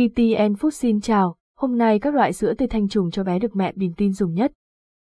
GTN Food xin chào, hôm nay các loại sữa tươi thanh trùng cho bé được mẹ bình tin dùng nhất.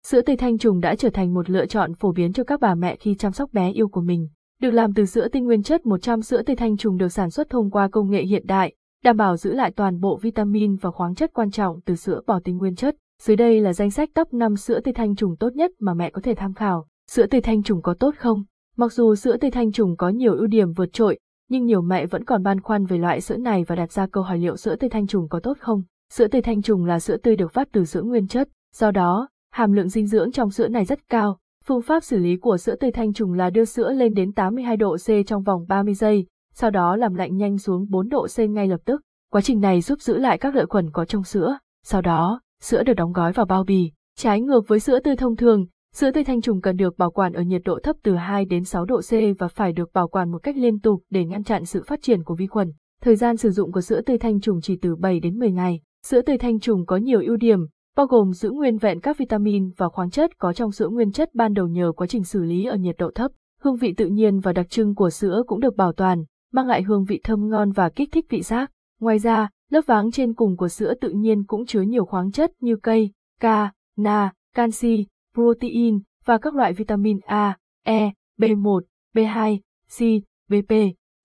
Sữa tươi thanh trùng đã trở thành một lựa chọn phổ biến cho các bà mẹ khi chăm sóc bé yêu của mình. Được làm từ sữa tinh nguyên chất 100 sữa tươi thanh trùng được sản xuất thông qua công nghệ hiện đại, đảm bảo giữ lại toàn bộ vitamin và khoáng chất quan trọng từ sữa bò tinh nguyên chất. Dưới đây là danh sách top 5 sữa tươi thanh trùng tốt nhất mà mẹ có thể tham khảo. Sữa tươi thanh trùng có tốt không? Mặc dù sữa tươi thanh trùng có nhiều ưu điểm vượt trội, nhưng nhiều mẹ vẫn còn băn khoăn về loại sữa này và đặt ra câu hỏi liệu sữa tươi thanh trùng có tốt không. Sữa tươi thanh trùng là sữa tươi được phát từ sữa nguyên chất, do đó, hàm lượng dinh dưỡng trong sữa này rất cao. Phương pháp xử lý của sữa tươi thanh trùng là đưa sữa lên đến 82 độ C trong vòng 30 giây, sau đó làm lạnh nhanh xuống 4 độ C ngay lập tức. Quá trình này giúp giữ lại các lợi khuẩn có trong sữa. Sau đó, sữa được đóng gói vào bao bì. Trái ngược với sữa tươi thông thường, Sữa tươi thanh trùng cần được bảo quản ở nhiệt độ thấp từ 2 đến 6 độ C và phải được bảo quản một cách liên tục để ngăn chặn sự phát triển của vi khuẩn. Thời gian sử dụng của sữa tươi thanh trùng chỉ từ 7 đến 10 ngày. Sữa tươi thanh trùng có nhiều ưu điểm, bao gồm giữ nguyên vẹn các vitamin và khoáng chất có trong sữa nguyên chất ban đầu nhờ quá trình xử lý ở nhiệt độ thấp. Hương vị tự nhiên và đặc trưng của sữa cũng được bảo toàn, mang lại hương vị thơm ngon và kích thích vị giác. Ngoài ra, lớp váng trên cùng của sữa tự nhiên cũng chứa nhiều khoáng chất như cây, ca, na, canxi, protein và các loại vitamin A, E, B1, B2, C, BP.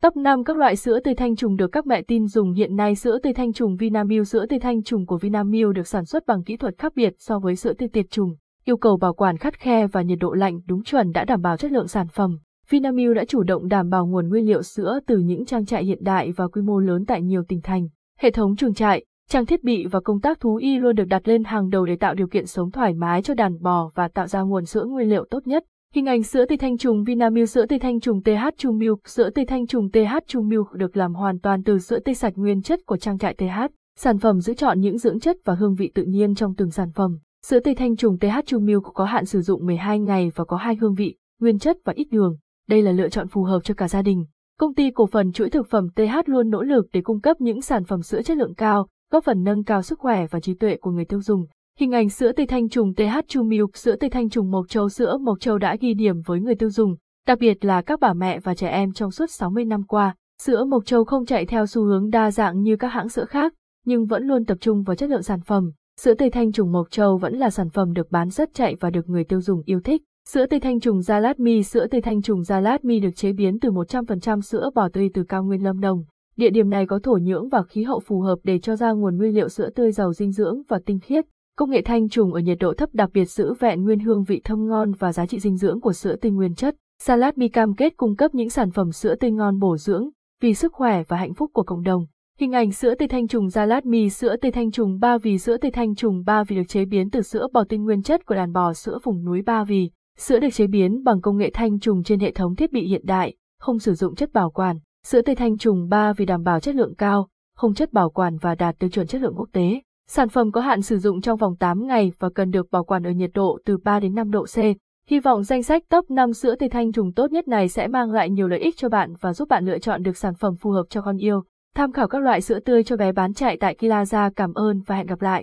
Top 5 các loại sữa tươi thanh trùng được các mẹ tin dùng hiện nay sữa tươi thanh trùng Vinamilk sữa tươi thanh trùng của Vinamilk được sản xuất bằng kỹ thuật khác biệt so với sữa tươi tiệt trùng. Yêu cầu bảo quản khắt khe và nhiệt độ lạnh đúng chuẩn đã đảm bảo chất lượng sản phẩm. Vinamilk đã chủ động đảm bảo nguồn nguyên liệu sữa từ những trang trại hiện đại và quy mô lớn tại nhiều tỉnh thành. Hệ thống chuồng trại, Trang thiết bị và công tác thú y luôn được đặt lên hàng đầu để tạo điều kiện sống thoải mái cho đàn bò và tạo ra nguồn sữa nguyên liệu tốt nhất. Hình ảnh sữa tây thanh trùng Vinamilk sữa tây thanh trùng TH Trùng Milk sữa tây thanh trùng TH Trùng Milk được làm hoàn toàn từ sữa tươi sạch nguyên chất của trang trại TH. Sản phẩm giữ chọn những dưỡng chất và hương vị tự nhiên trong từng sản phẩm. Sữa tây thanh trùng TH Trùng Milk có hạn sử dụng 12 ngày và có hai hương vị, nguyên chất và ít đường. Đây là lựa chọn phù hợp cho cả gia đình. Công ty cổ phần chuỗi thực phẩm TH luôn nỗ lực để cung cấp những sản phẩm sữa chất lượng cao, góp phần nâng cao sức khỏe và trí tuệ của người tiêu dùng. Hình ảnh sữa tươi thanh trùng TH Chu Milk sữa tươi thanh trùng Mộc Châu sữa Mộc Châu đã ghi điểm với người tiêu dùng, đặc biệt là các bà mẹ và trẻ em trong suốt 60 năm qua. Sữa Mộc Châu không chạy theo xu hướng đa dạng như các hãng sữa khác, nhưng vẫn luôn tập trung vào chất lượng sản phẩm. Sữa tươi thanh trùng Mộc Châu vẫn là sản phẩm được bán rất chạy và được người tiêu dùng yêu thích. Sữa tươi thanh trùng Gia Lát Mi Sữa tươi thanh trùng Gia Lát Mi được chế biến từ 100% sữa bò tươi từ cao nguyên Lâm Đồng. Địa điểm này có thổ nhưỡng và khí hậu phù hợp để cho ra nguồn nguyên liệu sữa tươi giàu dinh dưỡng và tinh khiết. Công nghệ thanh trùng ở nhiệt độ thấp đặc biệt giữ vẹn nguyên hương vị thơm ngon và giá trị dinh dưỡng của sữa tươi nguyên chất. Salad Mi cam kết cung cấp những sản phẩm sữa tươi ngon bổ dưỡng, vì sức khỏe và hạnh phúc của cộng đồng. Hình ảnh sữa tươi thanh trùng Salad Mi sữa tươi thanh trùng Ba Vì sữa tươi thanh trùng Ba Vì được chế biến từ sữa bò tinh nguyên chất của đàn bò sữa vùng núi Ba Vì. Sữa được chế biến bằng công nghệ thanh trùng trên hệ thống thiết bị hiện đại, không sử dụng chất bảo quản. Sữa tươi thanh trùng 3 vì đảm bảo chất lượng cao, không chất bảo quản và đạt tiêu chuẩn chất lượng quốc tế. Sản phẩm có hạn sử dụng trong vòng 8 ngày và cần được bảo quản ở nhiệt độ từ 3 đến 5 độ C. Hy vọng danh sách top 5 sữa tươi thanh trùng tốt nhất này sẽ mang lại nhiều lợi ích cho bạn và giúp bạn lựa chọn được sản phẩm phù hợp cho con yêu. Tham khảo các loại sữa tươi cho bé bán chạy tại Kilaza cảm ơn và hẹn gặp lại.